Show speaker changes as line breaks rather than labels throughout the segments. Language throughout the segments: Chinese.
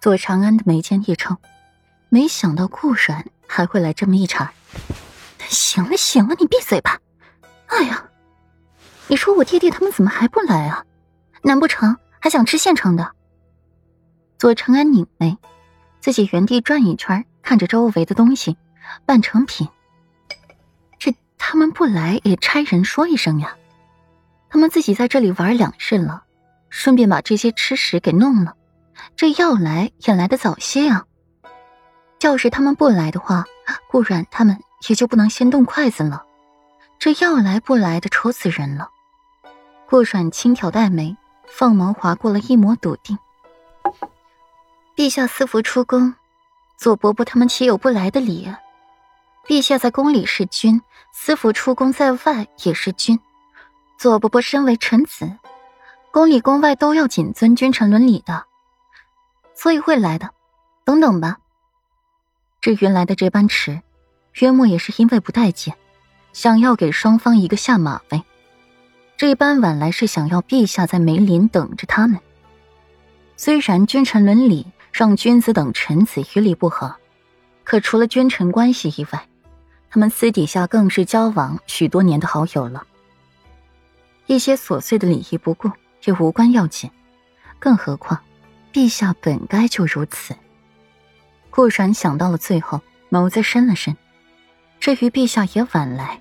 左长安的眉间一抽，没想到顾阮还会来这么一茬。行了行了，你闭嘴吧！哎呀，你说我弟弟他们怎么还不来啊？难不成还想吃现成的？左长安拧眉，自己原地转一圈，看着周围的东西，半成品。这他们不来也差人说一声呀。他们自己在这里玩两日了，顺便把这些吃食给弄了。这要来也来得早些呀。要是他们不来的话，顾阮他们也就不能先动筷子了。这要来不来的，愁死人了。顾阮轻挑黛眉，凤眸划过了一抹笃定。陛下私服出宫，左伯伯他们岂有不来的理？陛下在宫里是君，私服出宫在外也是君。左伯伯身为臣子，宫里宫外都要谨遵君臣伦理的，所以会来的。等等吧。至于来的这般迟，约莫也是因为不待见，想要给双方一个下马威。这般晚来是想要陛下在梅林等着他们。虽然君臣伦理。让君子等臣子与理不合，可除了君臣关系以外，他们私底下更是交往许多年的好友了。一些琐碎的礼仪不顾也无关要紧，更何况，陛下本该就如此。顾然想到了最后，眸子深了深。至于陛下也晚来，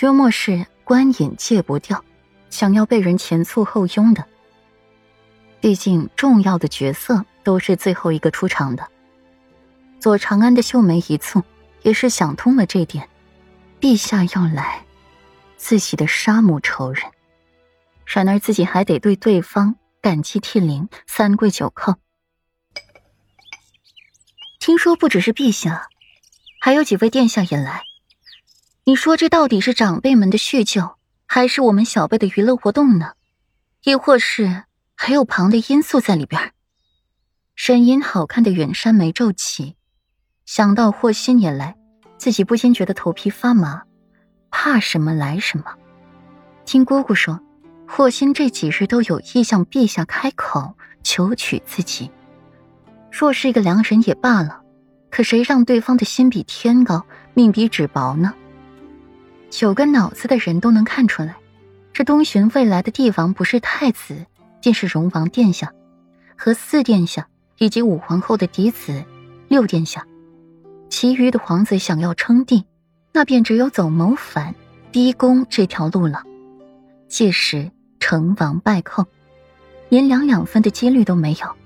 约莫是官瘾戒不掉，想要被人前簇后拥的。毕竟重要的角色。都是最后一个出场的。左长安的秀眉一蹙，也是想通了这点。陛下要来，自己的杀母仇人，然而自己还得对对方感激涕零、三跪九叩。听说不只是陛下，还有几位殿下也来。你说这到底是长辈们的叙旧，还是我们小辈的娱乐活动呢？亦或是还有旁的因素在里边？沈音好看的远山眉皱起，想到霍心也来，自己不禁觉得头皮发麻。怕什么来什么。听姑姑说，霍心这几日都有意向陛下开口求娶自己。若是一个良人也罢了，可谁让对方的心比天高，命比纸薄呢？有个脑子的人都能看出来，这东巡未来的帝王不是太子，便是荣王殿下和四殿下。以及五皇后的嫡子，六殿下，其余的皇子想要称帝，那便只有走谋反、逼宫这条路了。届时成王败寇，连两两分的几率都没有。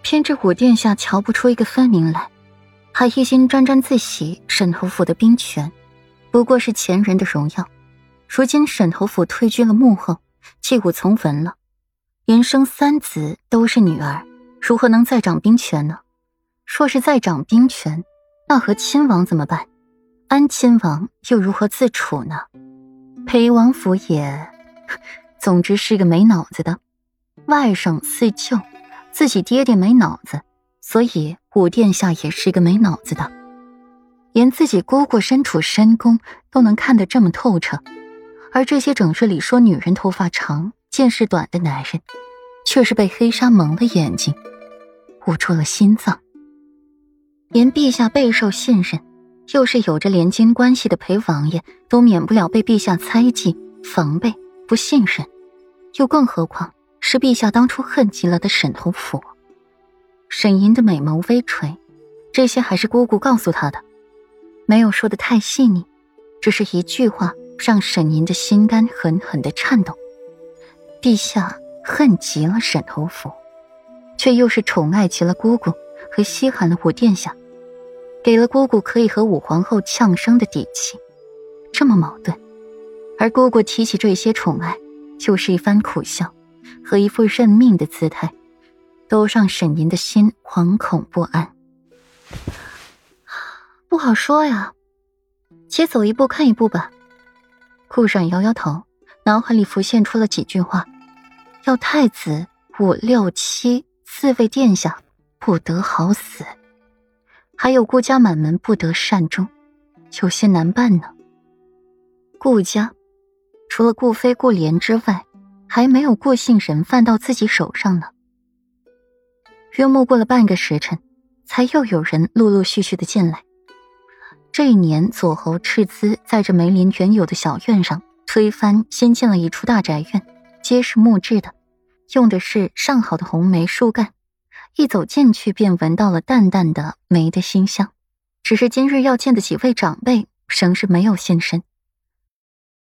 偏这五殿下瞧不出一个分明来，还一心沾沾自喜沈侯府的兵权，不过是前人的荣耀。如今沈侯府退居了幕后，弃武从文了，连生三子都是女儿。如何能再掌兵权呢？若是再掌兵权，那和亲王怎么办？安亲王又如何自处呢？裴王府也，总之是个没脑子的。外甥四舅，自己爹爹没脑子，所以五殿下也是个没脑子的。连自己姑姑身处深宫都能看得这么透彻，而这些整日里说女人头发长、见识短的男人，却是被黑纱蒙了眼睛。捂住了心脏。连陛下备受信任，又是有着连襟关系的裴王爷，都免不了被陛下猜忌、防备、不信任，又更何况是陛下当初恨极了的沈侯府。沈银的美眸微垂，这些还是姑姑告诉他的，没有说的太细腻，只是一句话让沈银的心肝狠狠的颤抖。陛下恨极了沈侯府。却又是宠爱极了姑姑和稀罕了五殿下，给了姑姑可以和五皇后呛声的底气，这么矛盾。而姑姑提起这些宠爱，就是一番苦笑和一副认命的姿态，都让沈银的心惶恐不安。不好说呀，且走一步看一步吧。顾阮摇摇头，脑海里浮现出了几句话：要太子五六七。四位殿下不得好死，还有顾家满门不得善终，有些难办呢。顾家除了顾飞、顾莲之外，还没有顾姓人犯到自己手上呢。约莫过了半个时辰，才又有人陆陆续续的进来。这一年，左侯斥资在这梅林原有的小院上推翻新建了一处大宅院，皆是木质的，用的是上好的红梅树干，一走进去便闻到了淡淡的梅的馨香。只是今日要见的几位长辈，仍是没有现身。